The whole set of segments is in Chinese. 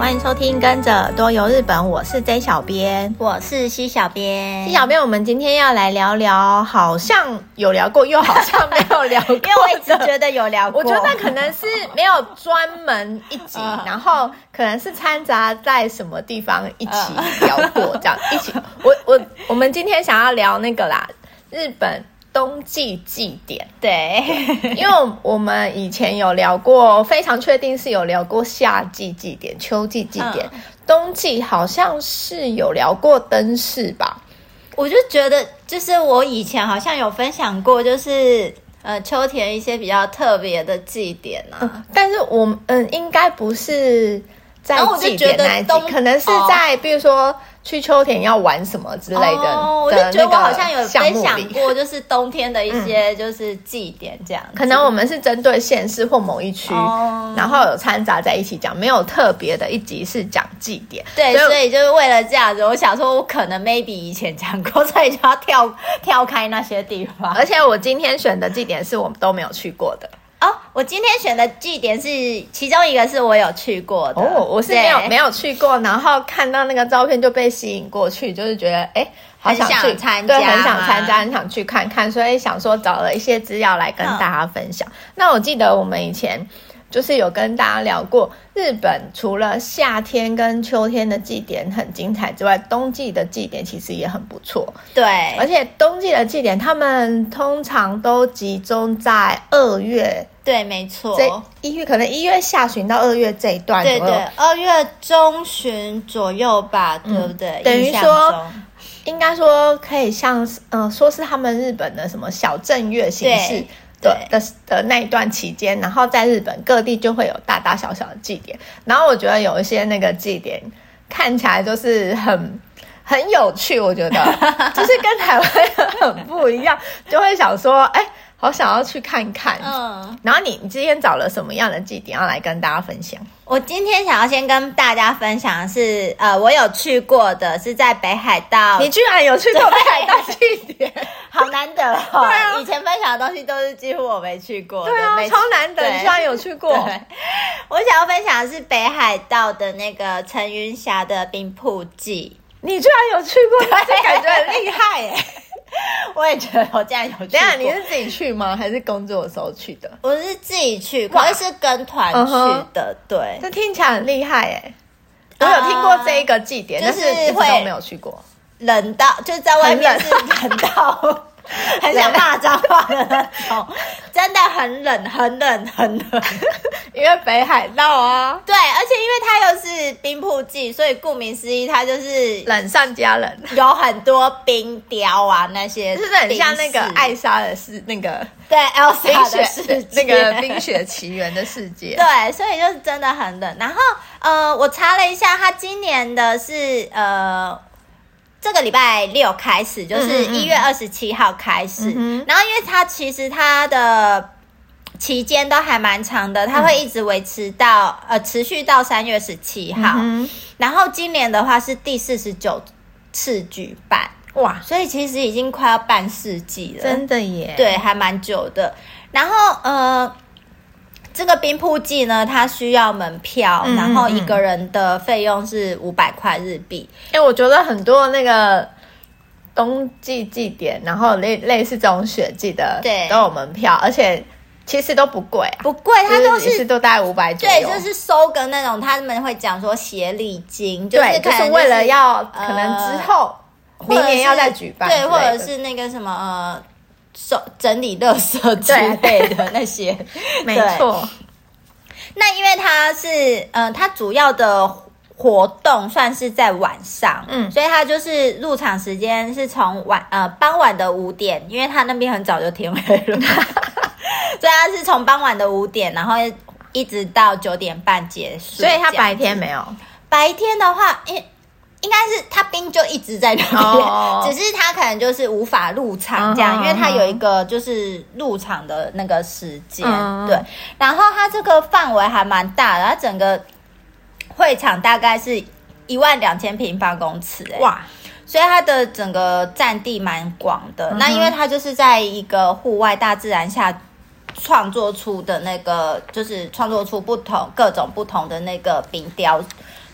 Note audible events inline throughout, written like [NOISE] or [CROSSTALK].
欢迎收听《跟着多游日本》，我是 J 小编，我是西小编。西小编，我们今天要来聊聊，好像有聊过，又好像没有聊过，因为我一直觉得有聊过。我觉得可能是没有专门一集，[LAUGHS] 然后可能是掺杂在什么地方一起聊过，这样一起。[LAUGHS] 我我我们今天想要聊那个啦，日本。冬季祭典，对，因为我们以前有聊过，非常确定是有聊过夏季祭典、秋季祭典，嗯、冬季好像是有聊过灯饰吧？我就觉得，就是我以前好像有分享过，就是呃秋天一些比较特别的祭典啊，嗯、但是我嗯应该不是在祭典那一集，可能是在、哦、比如说。去秋田要玩什么之类的？哦，我就觉得我好像有分享过，就是冬天的一些就是祭典这样、嗯。可能我们是针对县市或某一区，哦、然后有掺杂在一起讲，没有特别的一集是讲祭典。对，所以，所以就是为了这样子，我想说，我可能 maybe 以前讲过，所以就要跳跳开那些地方。而且我今天选的祭典是我们都没有去过的。哦，我今天选的祭点是其中一个是我有去过的哦，我是没有没有去过，然后看到那个照片就被吸引过去，就是觉得哎，好想去参加，对，很想参加，很想去看看，所以想说找了一些资料来跟大家分享。嗯、那我记得我们以前。就是有跟大家聊过，日本除了夏天跟秋天的祭典很精彩之外，冬季的祭典其实也很不错。对，而且冬季的祭典，他们通常都集中在二月。对，没错。这一月可能一月下旬到二月这一段左右。对对，二月中旬左右吧，对不对？嗯、等于说，应该说可以像，嗯、呃，说是他们日本的什么小正月形式。对的的那一段期间，然后在日本各地就会有大大小小的祭典，然后我觉得有一些那个祭典看起来就是很很有趣，我觉得 [LAUGHS] 就是跟台湾很不一样，就会想说，哎。好想要去看看，嗯，然后你你今天找了什么样的祭典要来跟大家分享？我今天想要先跟大家分享的是，呃，我有去过的是在北海道，你居然有去过北海道祭典，[LAUGHS] 好难得 [LAUGHS] 哦！对啊，以前分享的东西都是几乎我没去过的，对啊，超难得，你居然有去过。我想要分享的是北海道的那个层云霞的冰瀑祭，你居然有去过，感觉很厉害耶！[LAUGHS] [LAUGHS] 我也觉得我这样有去。等下你是自己去吗？还是工作的时候去的？我是自己去，可是是跟团去的。Uh-huh. 对，这听起来很厉害哎！我有听过这一个祭典，uh, 但是一直都没有去过。冷到就是在外面是冷到。[LAUGHS] 很想骂脏话的那种，[LAUGHS] 真的很冷，很冷，很冷。[LAUGHS] 因为北海道啊，对，而且因为它又是冰瀑季，所以顾名思义，它就是冷上加冷，有很多冰雕啊，那些就是很像那个艾莎的世那个对，Elsa 的世界，那个冰雪奇缘的世界。对，所以就是真的很冷。然后呃，我查了一下，它今年的是呃。这个礼拜六开始，就是一月二十七号开始。嗯嗯，然后，因为它其实它的期间都还蛮长的，它会一直维持到、嗯、呃持续到三月十七号、嗯。然后今年的话是第四十九次举办，哇！所以其实已经快要半世纪了，真的耶。对，还蛮久的。然后呃。这个冰瀑季呢，它需要门票，嗯、然后一个人的费用是五百块日币。哎、欸，我觉得很多那个冬季祭典，然后类类似这种雪季的，对，都有门票，而且其实都不贵、啊，不贵，它都是、就是、都大概五百。对，就是收个那种，他们会讲说协礼金，就是、对，就是为了要可能之后、呃、明年要再举办，对，或者是那个什么呃。收整理垃圾之类的那些，[LAUGHS] 没错。那因为它是，呃，它主要的活动算是在晚上，嗯，所以它就是入场时间是从晚，呃，傍晚的五点，因为它那边很早就天黑了，所以它是从傍晚的五点，然后一直到九点半结束。所以它白天没有，白天的话，因应该是他兵就一直在那边，oh. [LAUGHS] 只是他可能就是无法入场这样，uh 因为他有一个就是入场的那个时间，uh 对。然后他这个范围还蛮大的，他整个会场大概是一万两千平方公尺，欸，哇！所以它的整个占地蛮广的。Uh. 那因为它就是在一个户外大自然下创作出的那个，就是创作出不同各种不同的那个冰雕。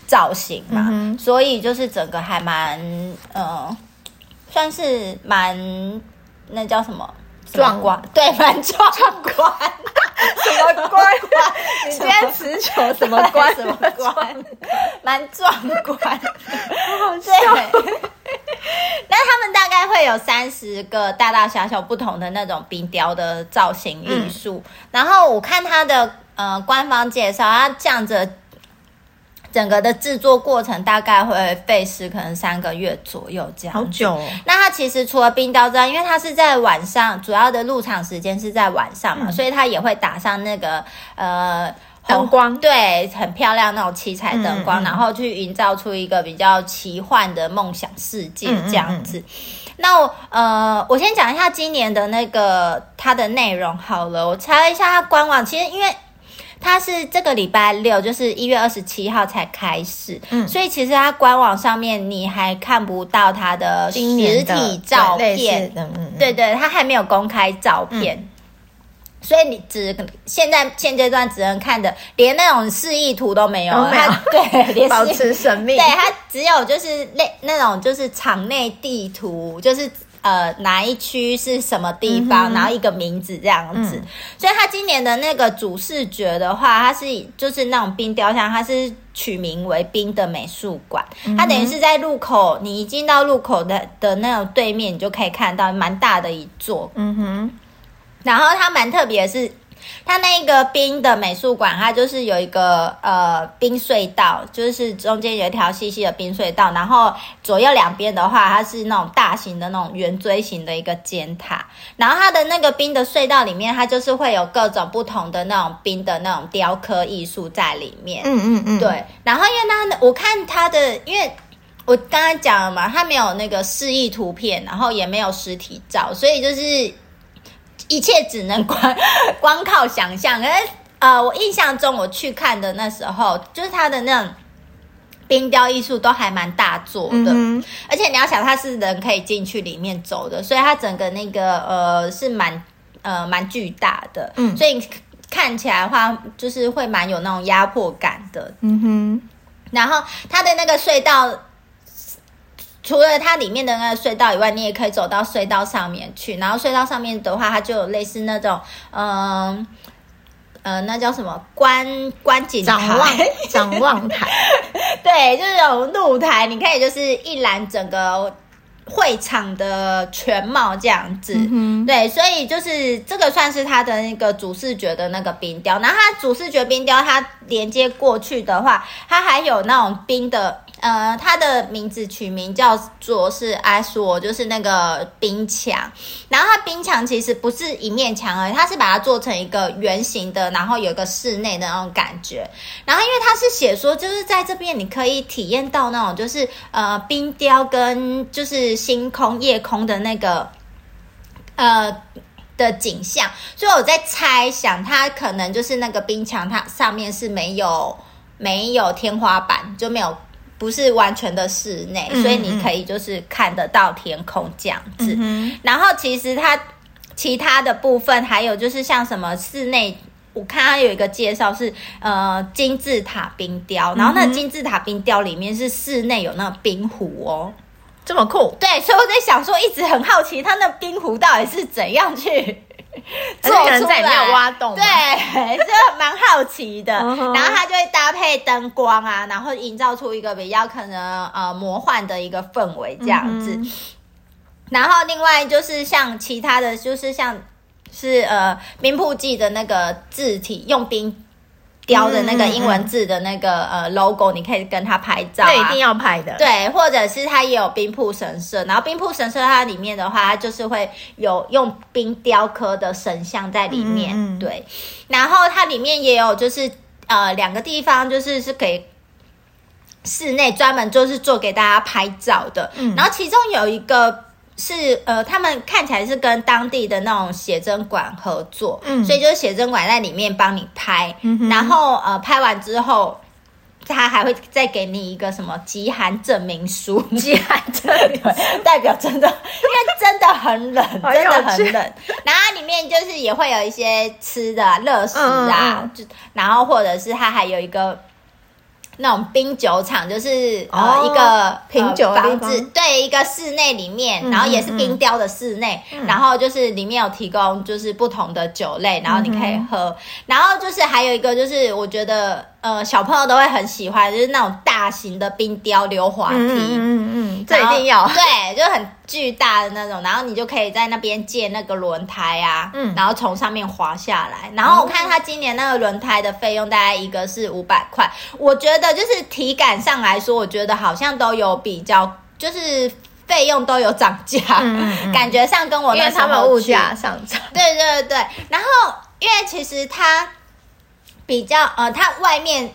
造型嘛，嗯、所以就是整个还蛮呃，算是蛮那叫什么壮观？[LAUGHS] 对，蛮壮观。什么关？[LAUGHS] 你今天词穷什么关？什么关？蛮壮观。好笑。[LAUGHS] 那他们大概会有三十个大大小小不同的那种冰雕的造型艺术，嗯、然后我看他的呃官方介绍，他这样子整个的制作过程大概会费时可能三个月左右这样，好久、哦。那它其实除了冰雕之外，因为它是在晚上，主要的入场时间是在晚上嘛，嗯、所以它也会打上那个呃。灯光对，很漂亮那种七彩灯光，嗯嗯、然后去营造出一个比较奇幻的梦想世界这样子。那我呃，我先讲一下今年的那个它的内容好了。我查了一下它官网，其实因为它是这个礼拜六，就是一月二十七号才开始，嗯，所以其实它官网上面你还看不到它的实体照片，嗯嗯，对对，它还没有公开照片。嗯所以你只现在现阶段只能看的，连那种示意图都没有，都没有，对，[LAUGHS] 连保持神秘。对，它只有就是那那种就是场内地图，就是呃哪一区是什么地方，嗯、然后一个名字这样子。嗯、所以他今年的那个主视觉的话，它是就是那种冰雕像，它是取名为“冰的美术馆”。嗯、它等于是在路口，你一进到路口的的那种对面，你就可以看到蛮大的一座。嗯哼。然后它蛮特别的是，它那个冰的美术馆，它就是有一个呃冰隧道，就是中间有一条细细的冰隧道，然后左右两边的话，它是那种大型的那种圆锥形的一个尖塔，然后它的那个冰的隧道里面，它就是会有各种不同的那种冰的那种雕刻艺术在里面。嗯嗯嗯，对。然后因为它，我看它的，因为我刚才讲了嘛，它没有那个示意图片，然后也没有实体照，所以就是。一切只能光 [LAUGHS] 光靠想象。可是，呃，我印象中我去看的那时候，就是它的那种冰雕艺术都还蛮大做的，嗯、而且你要想，它是人可以进去里面走的，所以它整个那个呃是蛮呃蛮巨大的，嗯，所以看起来的话，就是会蛮有那种压迫感的，嗯哼。然后它的那个隧道。除了它里面的那个隧道以外，你也可以走到隧道上面去。然后隧道上面的话，它就有类似那种，嗯、呃，呃，那叫什么观观景台、展望 [LAUGHS] 展望台，[LAUGHS] 对，就是有露台，你可以就是一览整个会场的全貌这样子。嗯、对，所以就是这个算是它的那个主视觉的那个冰雕。然后它主视觉冰雕，它连接过去的话，它还有那种冰的。呃，它的名字取名叫做是 Ice Wall，就是那个冰墙。然后它冰墙其实不是一面墙而已，它是把它做成一个圆形的，然后有一个室内的那种感觉。然后因为它是写说，就是在这边你可以体验到那种就是呃冰雕跟就是星空夜空的那个呃的景象，所以我在猜想它可能就是那个冰墙，它上面是没有没有天花板，就没有。不是完全的室内，所以你可以就是看得到天空这样子。嗯、然后其实它其他的部分还有就是像什么室内，我看它有一个介绍是呃金字塔冰雕，然后那金字塔冰雕里面是室内有那个冰湖哦，这么酷。对，所以我在想说，一直很好奇它那冰湖到底是怎样去。[LAUGHS] 做出来在里面挖洞，对，就蛮好奇的。然后它就会搭配灯光啊，然后营造出一个比较可能呃魔幻的一个氛围这样子。然后另外就是像其他的就是像是呃冰瀑记的那个字体用冰。雕的那个英文字的那个呃 logo，你可以跟他拍照，啊，对，一定要拍的。对，或者是它也有冰瀑神社，然后冰瀑神社它里面的话，它就是会有用冰雕刻的神像在里面。嗯、对，然后它里面也有就是呃两个地方，就是是给室内专门就是做给大家拍照的。嗯，然后其中有一个。是呃，他们看起来是跟当地的那种写真馆合作，嗯，所以就是写真馆在里面帮你拍，嗯、然后呃，拍完之后，他还会再给你一个什么极寒证明书，极寒证明 [LAUGHS] 代表真的，因为真的很冷，[LAUGHS] 真的很冷。然后里面就是也会有一些吃的、啊、乐食啊，就、嗯嗯、然后或者是它还有一个。那种冰酒厂，就是呃一个品酒房子，对，一个室内里面，然后也是冰雕的室内，然后就是里面有提供就是不同的酒类，然后你可以喝，然后就是还有一个就是我觉得呃小朋友都会很喜欢，就是那种大型的冰雕溜滑梯，嗯嗯，这一定要，对，就很巨大的那种，然后你就可以在那边借那个轮胎啊，嗯，然后从上面滑下来，然后我看他今年那个轮胎的费用大概一个是五百块，我觉得。就是体感上来说，我觉得好像都有比较，就是费用都有涨价，嗯嗯感觉上跟我那时候因为他们物价上涨。对对对，然后因为其实它比较呃，它外面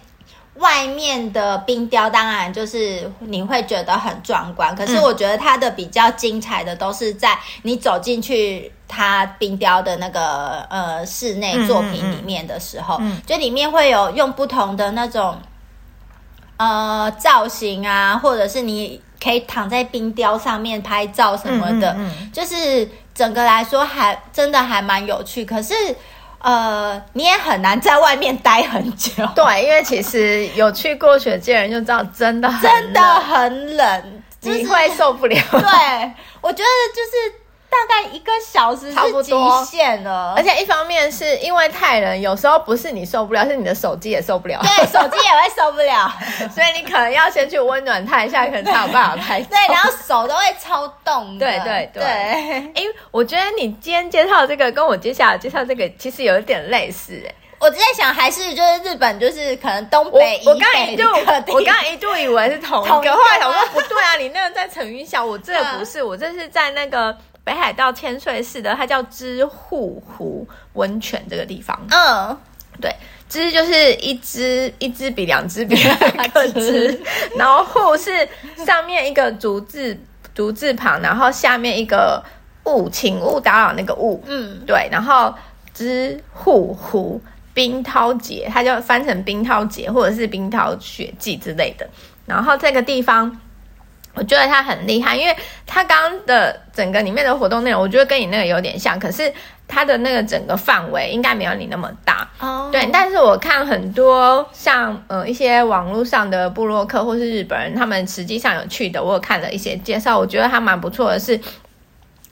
外面的冰雕当然就是你会觉得很壮观，可是我觉得它的比较精彩的都是在你走进去它冰雕的那个呃室内作品里面的时候，嗯嗯就里面会有用不同的那种。呃，造型啊，或者是你可以躺在冰雕上面拍照什么的，就是整个来说还真的还蛮有趣。可是，呃，你也很难在外面待很久。[LAUGHS] 对，因为其实有去过雪界人就知道，真的真的很冷，就是，你会受不了。对，我觉得就是。大概一个小时差不多极限了，而且一方面是因为太冷，有时候不是你受不了，是你的手机也受不了。对，手机也会受不了，[LAUGHS] 所以你可能要先去温暖它一下，可能才有办法拍。[LAUGHS] 对，然后手都会超冻。对对对。哎，我觉得你今天介绍这个跟我接下来介绍这个其实有一点类似哎。我在想，还是就是日本，就是可能东北以。我刚一度，我刚一度以为是同一个，后来我说不对啊，你那个在成云霄，我这个不是，我这是在那个。北海道千岁市的，它叫知户湖温泉这个地方。嗯，对，知就是一只，一只比两只比两个知，[LAUGHS] 然后户是上面一个竹字，竹字旁，然后下面一个勿，请勿打扰那个勿。嗯，对，然后知户湖冰涛节，它就翻成冰涛节或者是冰涛雪季之类的。然后这个地方。我觉得他很厉害，因为他刚刚的整个里面的活动内容，我觉得跟你那个有点像，可是他的那个整个范围应该没有你那么大。哦，对，但是我看很多像呃一些网络上的部落客或是日本人，他们实际上有去的，我有看了一些介绍，我觉得他蛮不错的是，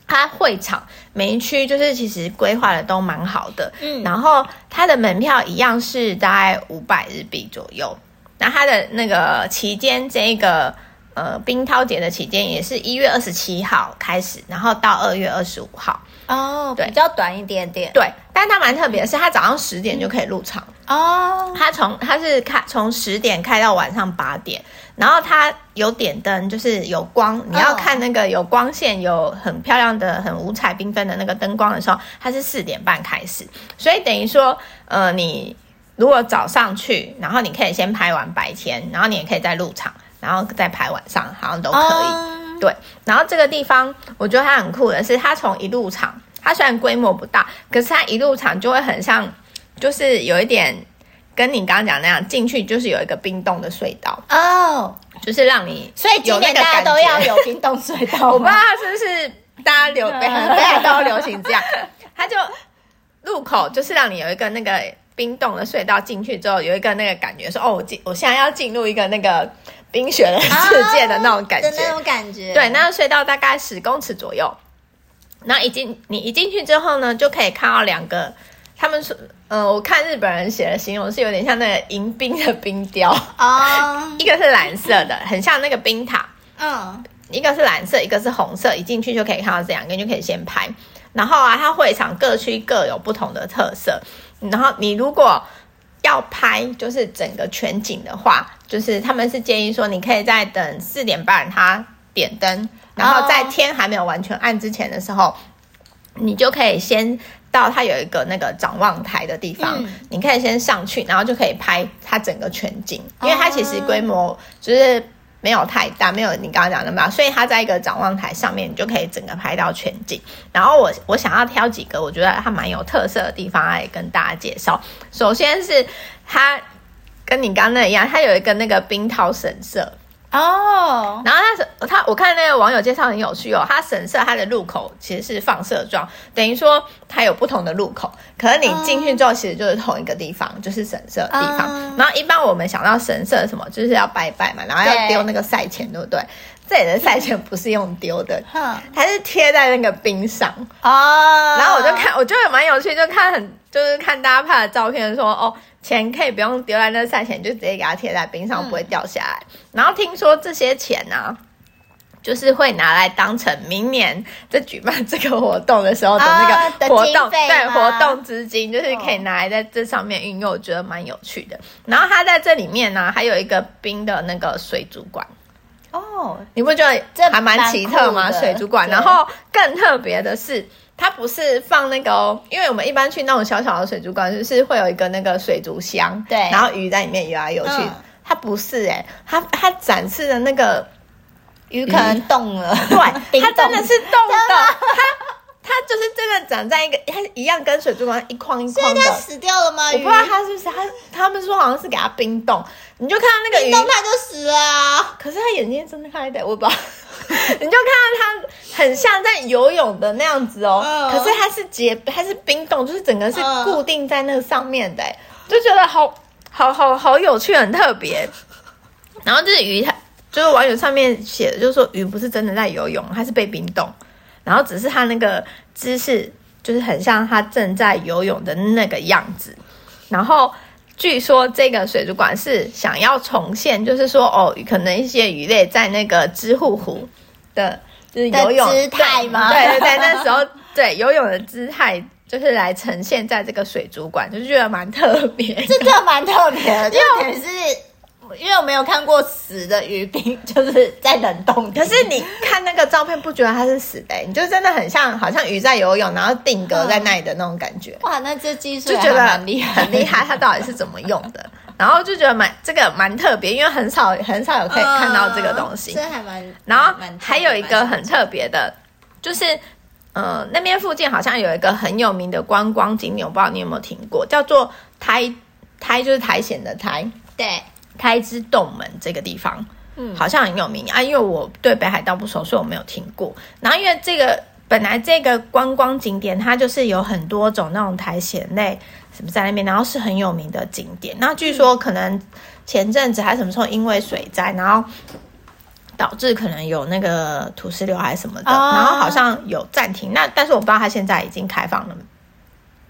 他会场每一区就是其实规划的都蛮好的，嗯，然后他的门票一样是大概五百日币左右，那他的那个期间这个。呃，冰涛节的期间也是一月二十七号开始，然后到二月二十五号。哦，对，比较短一点点。对，但它蛮特别的是，它早上十点就可以入场。哦，它从它是开从十点开到晚上八点，然后它有点灯，就是有光。你要看那个有光线、有很漂亮的、很五彩缤纷的那个灯光的时候，它是四点半开始。所以等于说，呃，你如果早上去，然后你可以先拍完白天，然后你也可以再入场。然后再排晚上，好像都可以。Um, 对，然后这个地方我觉得它很酷的是，它从一入场，它虽然规模不大，可是它一入场就会很像，就是有一点跟你刚刚讲那样，进去就是有一个冰冻的隧道哦，oh, 就是让你，所以今年大家都要有冰冻隧道。[LAUGHS] 我不知道它是不是大家流，大家都流行这样，[LAUGHS] 它就入口就是让你有一个那个冰冻的隧道，进去之后有一个那个感觉说，说哦，我进，我现在要进入一个那个。冰雪的世界的那种感觉，哦、那种感觉，对，那个隧道大概十公尺左右。然后一进你一进去之后呢，就可以看到两个，他们说，呃，我看日本人写的形容是有点像那个迎宾的冰雕哦，[LAUGHS] 一个是蓝色的，很像那个冰塔，嗯，一个是蓝色，一个是红色，一进去就可以看到这两个，你就可以先拍。然后啊，它会场各区各有不同的特色，然后你如果。要拍就是整个全景的话，就是他们是建议说，你可以在等四点半它点灯，然后在天还没有完全暗之前的时候，你就可以先到它有一个那个展望台的地方，你可以先上去，然后就可以拍它整个全景，因为它其实规模就是。没有太大，没有你刚刚讲那么大，所以它在一个展望台上面，你就可以整个拍到全景。然后我我想要挑几个我觉得它蛮有特色的地方来跟大家介绍。首先是它跟你刚刚那一样，它有一个那个冰涛神社，哦。然后它是它，我看那个网友介绍很有趣哦。它神社它的入口其实是放射状，等于说它有不同的入口，可是你进去之后其实就是同一个地方，就是神社的地方。嗯、然后一般我们想到神社什么，就是要拜拜嘛，然后要丢那个赛钱，对不对？这里的赛钱不是用丢的，它是贴在那个冰上哦。然后我就看，我觉得蛮有趣，就看很就是看大家拍的照片说，说哦，钱可以不用丢在那赛钱，就直接给它贴在冰上，不会掉下来。嗯、然后听说这些钱呢、啊，就是会拿来当成明年在举办这个活动的时候的那个活动，对活动资金，就是可以拿来在这上面运用，我觉得蛮有趣的。然后它在这里面呢、啊，还有一个冰的那个水族馆。哦，你不觉得这还蛮奇特吗？水族馆，然后更特别的是，它不是放那个、哦，因为我们一般去那种小小的水族馆，就是会有一个那个水族箱，对，然后鱼在里面游来游去。嗯、它不是哎、欸，它它展示的那个鱼可能动了，对，它真的是动的，它它就是真的长在一个，它一样跟水族馆一框一框的。现在死掉了吗？我不知道它是不是，它他们说好像是给它冰冻。你就看到那个鱼，它就死了啊。可是它眼睛睁开的，我不知道。[LAUGHS] 你就看到它很像在游泳的那样子哦，可是它是结，它是冰冻，就是整个是固定在那个上面的，就觉得好好好好有趣，很特别。然后就是鱼，它就是网友上面写的，就是说鱼不是真的在游泳，它是被冰冻，然后只是它那个姿势就是很像它正在游泳的那个样子，然后。据说这个水族馆是想要重现，就是说哦，可能一些鱼类在那个支户湖的，就是游泳姿态吗？对对对，[LAUGHS] 那时候对游泳的姿态，就是来呈现在这个水族馆，就觉得蛮特别，这真的蛮特别的，就等于是。因为我没有看过死的鱼冰，[LAUGHS] 就是在冷冻。可是你看那个照片，不觉得它是死的？你就真的很像，好像鱼在游泳，然后定格在那里的那种感觉。哇，那这技术就觉得很厉害，很厉害。它到底是怎么用的？然后就觉得蛮这个蛮特别，因为很少很少有可以看到这个东西。这还蛮。然后还有一个很特别的，就是呃那边附近好像有一个很有名的观光景点，我不知道你有没有听过，叫做苔苔，就是苔藓的苔。对。苔之洞门这个地方，嗯，好像很有名啊。因为我对北海道不熟，所以我没有听过。然后，因为这个本来这个观光景点，它就是有很多种那种苔藓类什么在那边，然后是很有名的景点。那据说可能前阵子还什么时候因为水灾，然后导致可能有那个土石流还是什么的，哦、然后好像有暂停。那但是我不知道它现在已经开放了。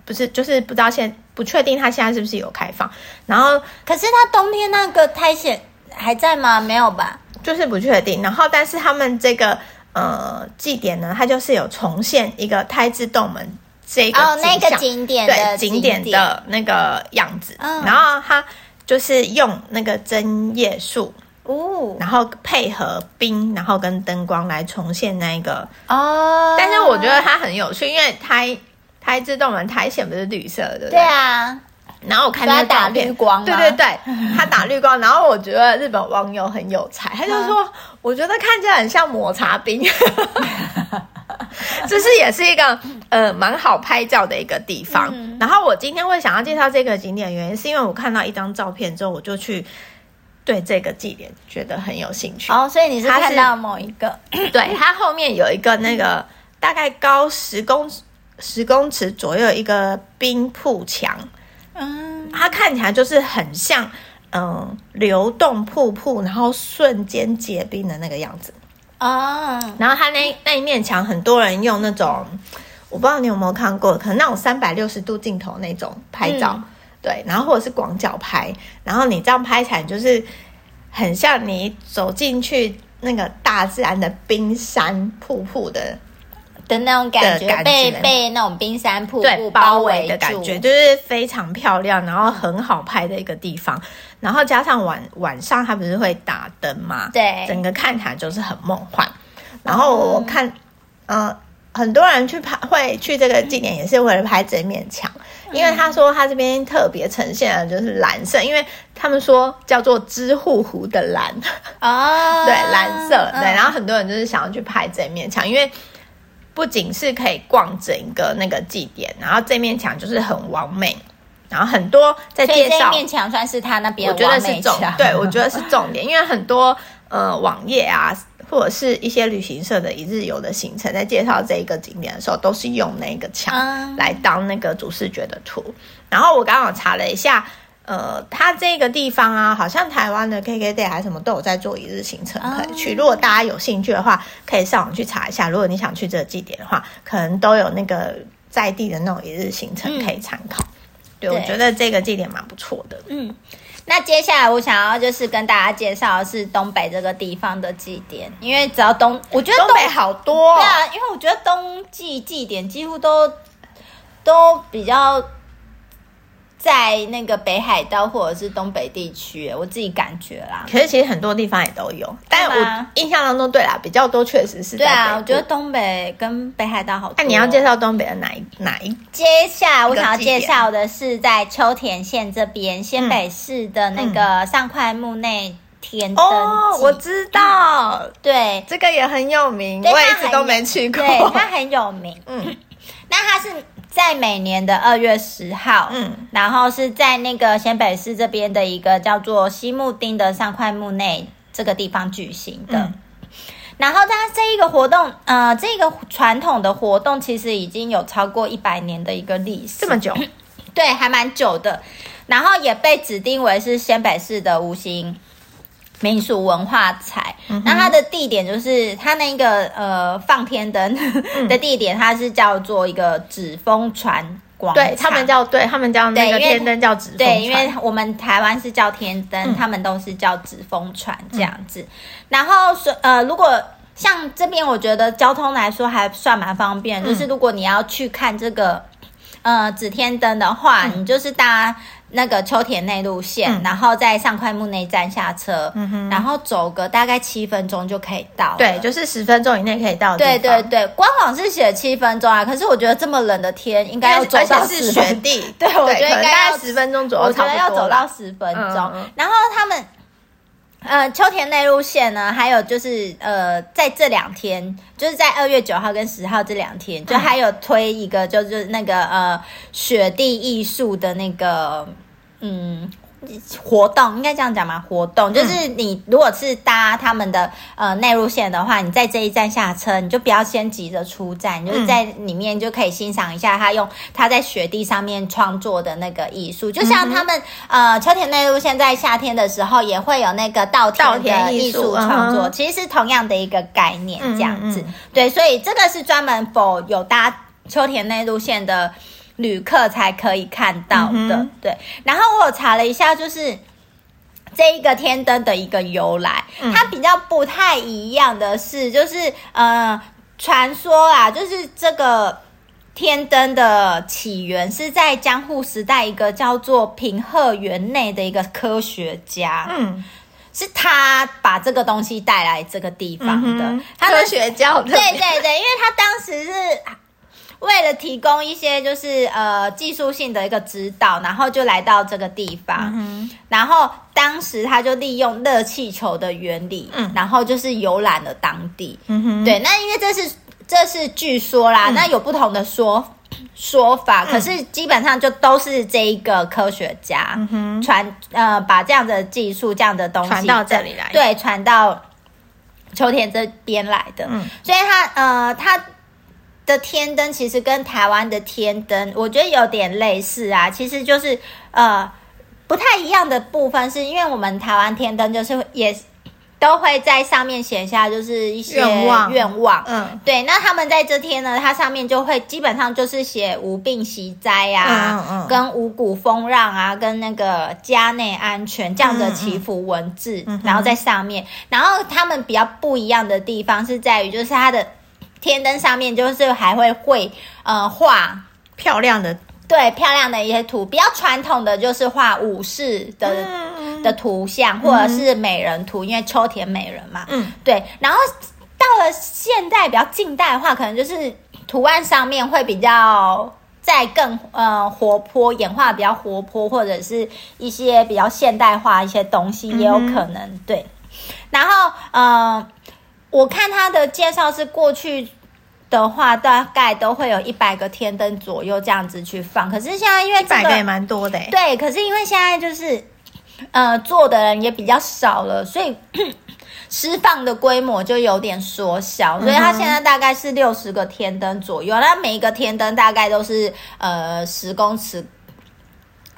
不是，就是不知道现不确定它现在是不是有开放。然后，可是它冬天那个苔藓还在吗？没有吧？就是不确定。然后，但是他们这个呃祭典呢，它就是有重现一个胎之洞门这个哦那个景点的对景点的那个样子。嗯，然后它就是用那个针叶树哦，然后配合冰，然后跟灯光来重现那个哦。但是我觉得它很有趣，因为苔。苔之洞门苔藓不是绿色的，对啊。然后我看他打绿光，对对对，[LAUGHS] 他打绿光。然后我觉得日本网友很有才，他就说：“嗯、我觉得看起来很像抹茶冰。[LAUGHS] ”这是也是一个呃蛮好拍照的一个地方。嗯、然后我今天会想要介绍这个景点，原因是因为我看到一张照片之后，我就去对这个祭典觉得很有兴趣。哦，所以你是看到某一个？对，它后面有一个那个大概高十公尺。十公尺左右一个冰瀑墙，嗯，它看起来就是很像嗯流动瀑布，然后瞬间结冰的那个样子哦。然后它那那一面墙，很多人用那种我不知道你有没有看过，可能那种三百六十度镜头那种拍照，嗯、对，然后或者是广角拍，然后你这样拍起来就是很像你走进去那个大自然的冰山瀑布的。的那种感觉，感觉被被那种冰山瀑布包围的感觉，就是非常漂亮，然后很好拍的一个地方。然后加上晚晚上，它不是会打灯嘛？对，整个看起来就是很梦幻。然后我看，嗯、呃，很多人去拍，会去这个景点，也是为了拍这面墙，嗯、因为他说他这边特别呈现的就是蓝色，因为他们说叫做知户湖的蓝哦，[LAUGHS] 对，蓝色，对。然后很多人就是想要去拍这面墙，因为。不仅是可以逛整个那个祭典，然后这面墙就是很完美，然后很多在介绍。这面墙算是他那边，我觉得是重，对，我觉得是重点，因为很多呃网页啊，或者是一些旅行社的一日游的行程，在介绍这一个景点的时候，都是用那个墙来当那个主视觉的图。嗯、然后我刚好查了一下。呃，它这个地方啊，好像台湾的 KKday 还是什么都有在做一日行程可以去。如果大家有兴趣的话，可以上网去查一下。如果你想去这个地点的话，可能都有那个在地的那种一日行程可以参考。嗯、对，我觉得这个祭点蛮不错的。嗯，那接下来我想要就是跟大家介绍的是东北这个地方的祭典，因为只要东，我觉得东，东北好多、哦。对啊，因为我觉得冬季祭典几乎都都比较。在那个北海道或者是东北地区，我自己感觉啦。可是其实很多地方也都有，但我印象当中，对啦，比较多确实是。对啊，我觉得东北跟北海道好多。那你要介绍东北的哪一哪一？接下来我想要介绍的是在秋田县这边仙北市的那个上块木内天灯。哦，我知道，对，这个也很有名，我也一直都没去过。对，它很有名。嗯，那它是。在每年的二月十号，嗯，然后是在那个仙北市这边的一个叫做西木町的上块木内这个地方举行的。嗯、然后它这一个活动，呃，这个传统的活动其实已经有超过一百年的一个历史，这么久，对，还蛮久的。然后也被指定为是仙北市的无形民俗文化彩，嗯、那它的地点就是它那个呃放天灯的地点，它是叫做一个纸风船广场，对他们叫对他们叫那个天灯叫纸对，因为我们台湾是叫天灯，嗯、他们都是叫纸风船这样子。嗯、然后说呃，如果像这边，我觉得交通来说还算蛮方便，嗯、就是如果你要去看这个呃纸天灯的话，嗯、你就是搭。那个秋田内路线，嗯、然后在上块木内站下车，嗯、然后走个大概七分钟就可以到。对，就是十分钟以内可以到。对对对，官网是写七分钟啊，可是我觉得这么冷的天，应该要走到是雪地。对，我觉得应该要十分钟左右，我觉得要走到十分钟。嗯、然后他们。呃，秋田内陆线呢，还有就是呃，在这两天，就是在二月九号跟十号这两天，就还有推一个，就是那个呃，雪地艺术的那个，嗯。活动应该这样讲嘛？活动就是你如果是搭他们的呃内陆线的话，你在这一站下车，你就不要先急着出站，你就是在里面就可以欣赏一下他用他在雪地上面创作的那个艺术，就像他们、嗯、呃秋田内陆线在夏天的时候也会有那个稻田的艺术创作，其实是同样的一个概念这样子。对，所以这个是专门 for 有搭秋田内陆线的。旅客才可以看到的，嗯、对。然后我有查了一下，就是这一个天灯的一个由来，嗯、它比较不太一样的是，就是呃，传说啊，就是这个天灯的起源是在江户时代一个叫做平贺源内的一个科学家，嗯，是他把这个东西带来这个地方的，嗯、他的科学家，对对对，因为他当时是。为了提供一些就是呃技术性的一个指导，然后就来到这个地方。嗯、然后当时他就利用热气球的原理，嗯、然后就是游览了当地。嗯、对，那因为这是这是据说啦，嗯、那有不同的说说法，嗯、可是基本上就都是这一个科学家传、呃把这样的技术这样的东西传到这里来，对，传到秋田这边来的。嗯，所以他呃他。的天灯其实跟台湾的天灯，我觉得有点类似啊。其实就是呃不太一样的部分，是因为我们台湾天灯就是也都会在上面写下就是一些愿望。愿望，嗯，对。那他们在这天呢，它上面就会基本上就是写无病息灾啊，嗯嗯、跟五谷丰穰啊，跟那个家内安全这样的祈福文字，嗯嗯、然后在上面。然后他们比较不一样的地方是在于，就是它的。天灯上面就是还会绘呃画漂亮的，对，漂亮的一些图，比较传统的就是画武士的、嗯、的图像，或者是美人图，嗯、因为秋田美人嘛，嗯，对。然后到了现代比较近代的话，可能就是图案上面会比较再更呃活泼，演化比较活泼，或者是一些比较现代化一些东西也有可能，嗯、对。然后呃。我看他的介绍是过去的话，大概都会有一百个天灯左右这样子去放。可是现在因为这个也蛮多的，对。可是因为现在就是呃做的人也比较少了，所以 [COUGHS] 释放的规模就有点缩小，所以它现在大概是六十个天灯左右，那每一个天灯大概都是呃十公尺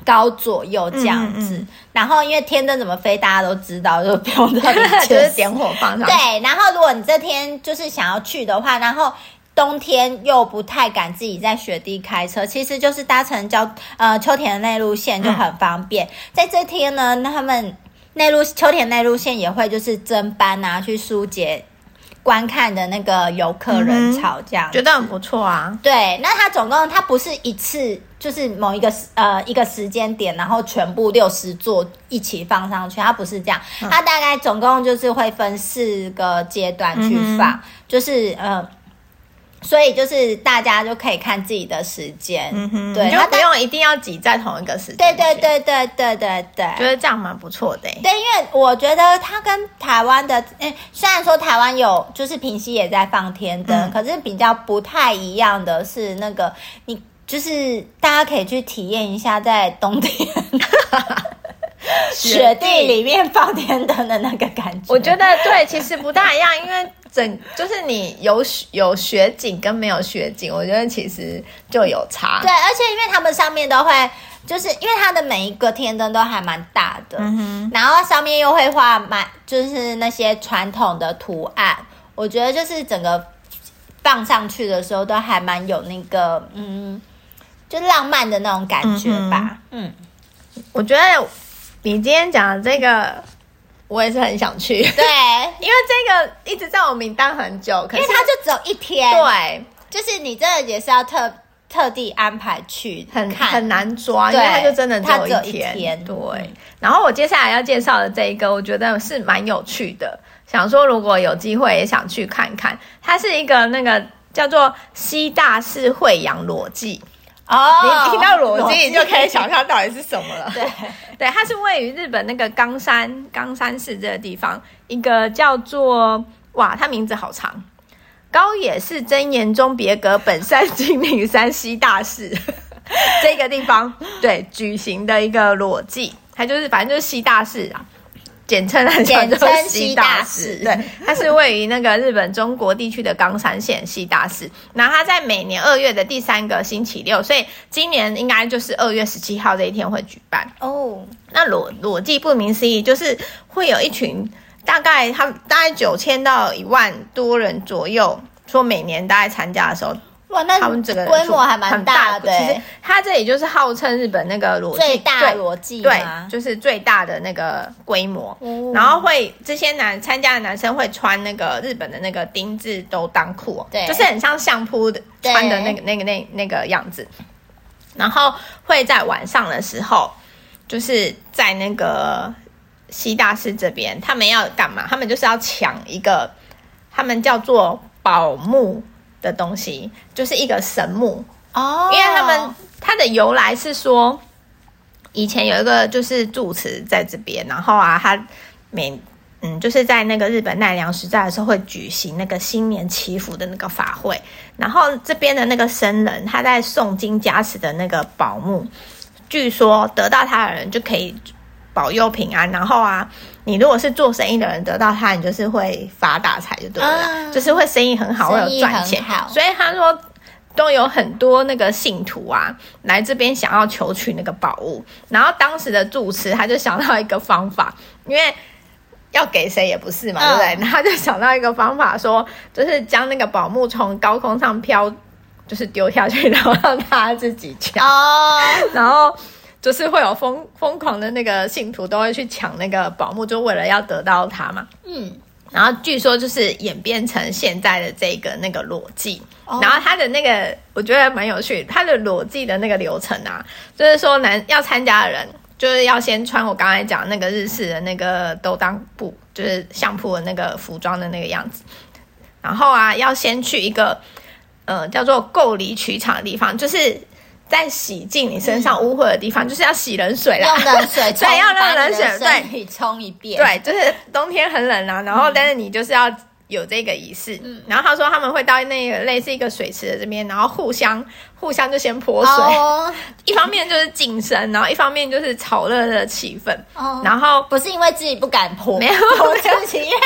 高左右这样子。嗯嗯，然后因为天灯怎么飞，大家都知道，就不用特别 [LAUGHS] 就是点火放上。对，然后如果你这天就是想要去的话，然后。冬天又不太敢自己在雪地开车，其实就是搭乘交呃秋田的内陆线就很方便。嗯、在这天呢，那他们内陆秋田内陆线也会就是增班啊，去疏解观看的那个游客人潮，这样、嗯、觉得很不错啊。对，那它总共它不是一次就是某一个呃一个时间点，然后全部六十座一起放上去，它不是这样，嗯、它大概总共就是会分四个阶段去放，嗯、就是呃。所以就是大家就可以看自己的时间，嗯哼，对，你就不用一定要挤在同一个时间。对对对对对对对，觉得这样蛮不错的。对，因为我觉得它跟台湾的，诶，虽然说台湾有，就是平溪也在放天灯，嗯、可是比较不太一样的是那个，你就是大家可以去体验一下，在冬天 [LAUGHS] [LAUGHS] 雪地里面放天灯的那个感觉。我觉得对，其实不大一样，因为。整就是你有有雪景跟没有雪景，我觉得其实就有差。对，而且因为他们上面都会，就是因为它的每一个天灯都还蛮大的，嗯，然后上面又会画满，就是那些传统的图案。我觉得就是整个放上去的时候都还蛮有那个，嗯，就浪漫的那种感觉吧。嗯，嗯，我觉得你今天讲的这个。我也是很想去，对，[LAUGHS] 因为这个一直在我名单很久，可是因为它就只有一天，对，就是你真的也是要特特地安排去，很很难抓，对因为它就真的只有一天，一天。对。嗯、然后我接下来要介绍的这一个，我觉得是蛮有趣的，想说如果有机会也想去看看，它是一个那个叫做西大寺惠阳裸祭。哦，你听到裸祭，你就可以想象到底是什么了。对，对，它是位于日本那个冈山冈山市这个地方，一个叫做哇，它名字好长，高野市真言宗别格本山精灵山西大寺 [LAUGHS] 这个地方，对，举行的一个裸祭，它就是反正就是西大寺啊。简称来讲就是西大寺，对，它是位于那个日本中国地区的冈山县西大寺。然后它在每年二月的第三个星期六，所以今年应该就是二月十七号这一天会举办哦。那裸裸祭顾名思义，就是会有一群大概他大概九千到一万多人左右，说每年大概参加的时候。哇，那他们整个规模还蛮大的。其实它这里就是号称日本那个最大裸祭，对，就是最大的那个规模。哦、然后会这些男参加的男生会穿那个日本的那个丁字兜裆裤，对，就是很像相扑的穿的那个那个那那个样子。然后会在晚上的时候，就是在那个西大寺这边，他们要干嘛？他们就是要抢一个，他们叫做宝木。的东西就是一个神木哦，因为他们它的由来是说，以前有一个就是住持在这边，然后啊，他每嗯就是在那个日本奈良时代的时候会举行那个新年祈福的那个法会，然后这边的那个僧人他在诵经加持的那个宝木，据说得到他的人就可以保佑平安，然后啊。你如果是做生意的人，得到它，你就是会发大财，就对了，嗯、就是会生意很好，会有赚钱。所以他说都有很多那个信徒啊来这边想要求取那个宝物，然后当时的住持他就想到一个方法，因为要给谁也不是嘛，嗯、对不对？[LAUGHS] 然后他就想到一个方法说，说就是将那个宝木从高空上飘，就是丢下去，然后让他自己抢，哦、[LAUGHS] 然后。就是会有疯疯狂的那个信徒都会去抢那个宝木，就为了要得到它嘛。嗯，然后据说就是演变成现在的这个那个裸祭，哦、然后他的那个我觉得蛮有趣，他的裸祭的那个流程啊，就是说男要参加的人就是要先穿我刚才讲那个日式的那个兜裆布，就是相扑的那个服装的那个样子，然后啊要先去一个呃叫做垢离取场的地方，就是。在洗净你身上污秽的地方，嗯、就是要洗冷水啦，用冷水 [LAUGHS] 对要让冷水对，可以冲一遍。对，就是冬天很冷啊，然后但是你就是要有这个仪式。嗯，然后他说他们会到那个类似一个水池的这边，然后互相互相就先泼水，哦、[LAUGHS] 一方面就是净身，然后一方面就是炒热的气氛。哦，然后不是因为自己不敢泼，没有，[LAUGHS] 自己因为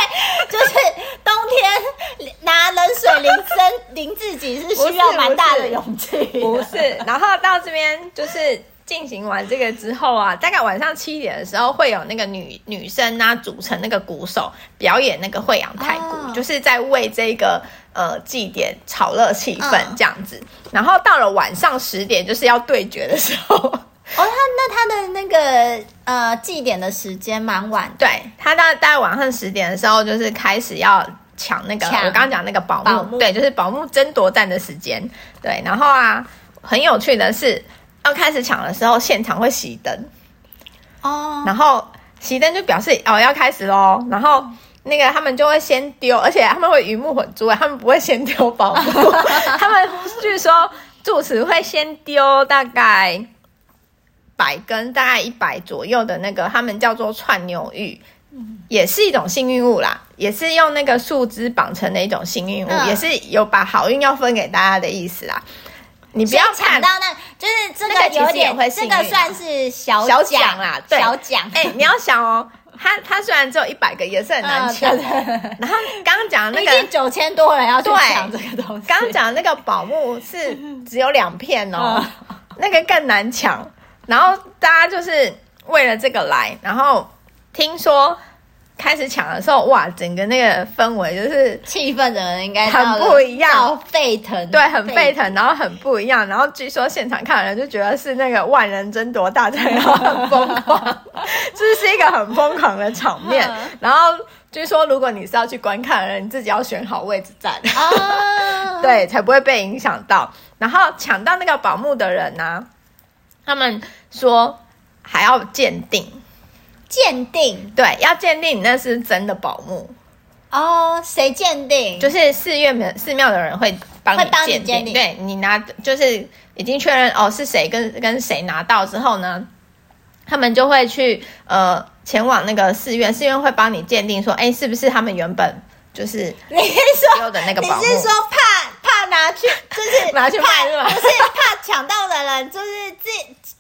就是冬天拿冷水淋身淋自己是需要蛮大的勇气。不是，然后到这边就是。进行完这个之后啊，大概晚上七点的时候，会有那个女女生啊组成那个鼓手表演那个惠阳太鼓，哦、就是在为这个呃祭典炒热气氛这样子。嗯、然后到了晚上十点，就是要对决的时候。哦，他那他的那个呃祭典的时间蛮晚，对他大大概晚上十点的时候，就是开始要抢那个我刚刚讲那个保姆，木对，就是保姆争夺战的时间。对，然后啊，很有趣的是。要开始抢的时候，现场会熄灯哦，然后熄灯就表示哦要开始喽。然后那个他们就会先丢，而且他们会鱼目混珠，他们不会先丢保姆。[LAUGHS] 他们据说住持会先丢大概百根，大概一百左右的那个，他们叫做串牛玉，也是一种幸运物啦，也是用那个树枝绑成的一种幸运物，嗯、也是有把好运要分给大家的意思啦。你不要抢到那，就是这个有点，这个算是小小奖啦，对，小奖。哎，你要想哦，他他虽然只有一百个，也是很难抢。然后刚刚讲的那个九千多人要去抢这个东西，刚刚讲的那个宝木是只有两片哦，那个更难抢。然后大家就是为了这个来，然后听说。开始抢的时候，哇，整个那个氛围就是气氛的人应该很不一样，沸腾，对，很沸腾，然后很不一样。然后据说现场看的人就觉得是那个万人争夺大战，然后很疯狂，[LAUGHS] 这是一个很疯狂的场面。然后据说如果你是要去观看的人，你自己要选好位置站，啊、[LAUGHS] 对，才不会被影响到。然后抢到那个宝木的人呢、啊，他们说还要鉴定。鉴定对，要鉴定你那是真的宝木哦。谁鉴定？就是寺院的寺庙的人会帮你鉴定。对，你拿就是已经确认哦是谁跟跟谁拿到之后呢，他们就会去呃前往那个寺院，寺院会帮你鉴定说，哎，是不是他们原本就是 [LAUGHS] 你是说的那个宝木？你是说怕怕拿去就是 [LAUGHS] 拿去卖是吗？不是怕抢到的人就是自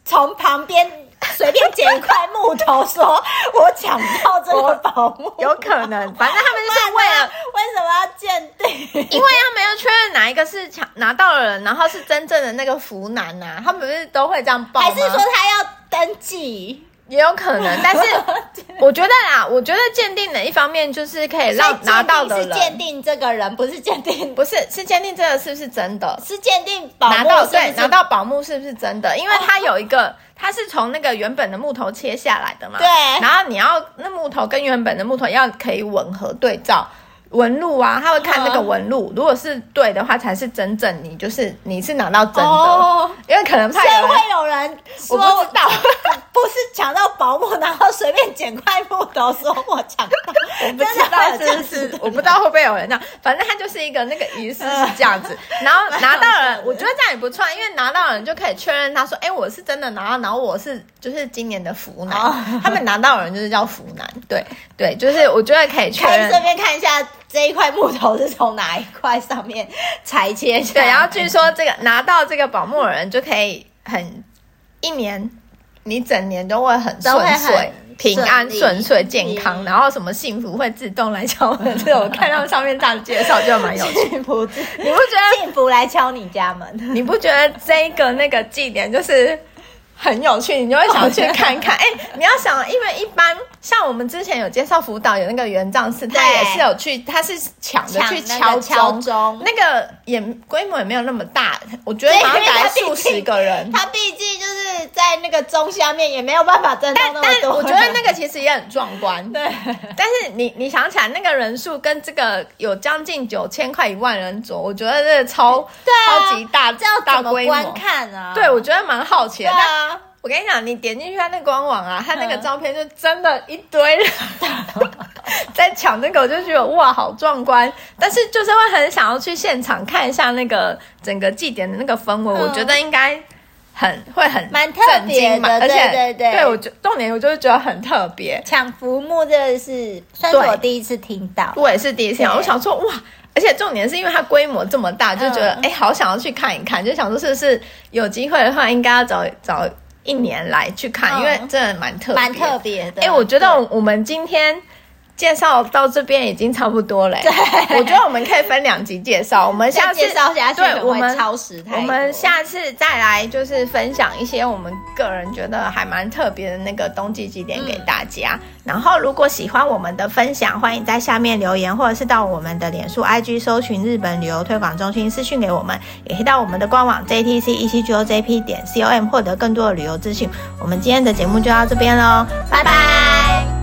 从旁边。随便捡一块木头，说我抢到这个宝物，[LAUGHS] 有可能。反正他们就是为了 [LAUGHS] 为什么要鉴定？因为他们要确认哪一个是抢拿到的人，然后是真正的那个福男呐。他们不是都会这样报吗？还是说他要登记？也有可能。但是 [LAUGHS] 我觉得啦，我觉得鉴定的一方面就是可以让拿到的人是鉴定这个人，不是鉴定，不是是鉴定这个是不是真的？是鉴定拿到对拿到宝木是不是真的？因为它有一个。它是从那个原本的木头切下来的嘛？对。然后你要那木头跟原本的木头要可以吻合对照纹路啊，他会看那个纹路，如果是对的话，才是真正你就是你是拿到真的。哦。因为可能怕有会有人说我不知道，不是抢到宝木，然后随便捡块木头说我抢到，我不知道是不是，我不知道会不会有人这样，反正他就是一个那个仪式是这样子。[LAUGHS] 然后拿到了，[LAUGHS] 我觉得这样也不错，因为拿到人就可以确认他说，哎，我是真的拿到，然后我是就是今年的福男。他们拿到人就是叫福男，对对，就是我觉得可以确认。这边看一下。这一块木头是从哪一块上面裁切下来？对，然后据说这个拿到这个宝木的人就可以很一年，你整年都会很顺遂、平安顺遂、健康，然后什么幸福会自动来敲门。这 [LAUGHS] 我看到上面这样介绍就蛮有趣。幸福，你不觉得幸福来敲你家门？你不觉得这个那个祭典就是？很有趣，你就会想去看看。[LAUGHS] 哎、欸，你要想，因为一般像我们之前有介绍辅导有那个元藏寺，他也是有去，他是抢着去敲钟，那个也规模也没有那么大，我觉得好像来数十个人。[LAUGHS] 他毕竟就是在那个钟下面，也没有办法争到那么多。但我觉得那个其实也很壮观。对，但是你你想起来那个人数跟这个有将近九千块一万人左，我觉得这个超、啊、超级大，这样大规模看啊？对，我觉得蛮好奇的。我跟你讲，你点进去他那官网啊，他那个照片就真的一堆人 [LAUGHS] 在抢那个，我就觉得哇，好壮观。但是就是会很想要去现场看一下那个整个祭典的那个氛围，嗯、我觉得应该很会很蛮特别的，而且对对对，对我就重点我就是觉得很特别。抢浮木这个是算是我第一次听到，我也是第一次听到。我想说哇，而且重点是因为它规模这么大，就觉得哎、嗯，好想要去看一看，就想说是不是有机会的话，应该要找找一年来去看，嗯、因为真的蛮特别，蛮特别的。哎，我觉得我们今天。介绍到这边已经差不多了，对，我觉得我们可以分两集介绍。我们下次介绍下去，对，我们超时。我们下次再来就是分享一些我们个人觉得还蛮特别的那个冬季祭典给大家。嗯、然后，如果喜欢我们的分享，欢迎在下面留言，或者是到我们的脸书 IG 搜寻日本旅游推广中心私讯给我们，也可以到我们的官网 JTC 一七九 JP 点 COM 获得更多的旅游资讯。我们今天的节目就到这边喽，拜拜。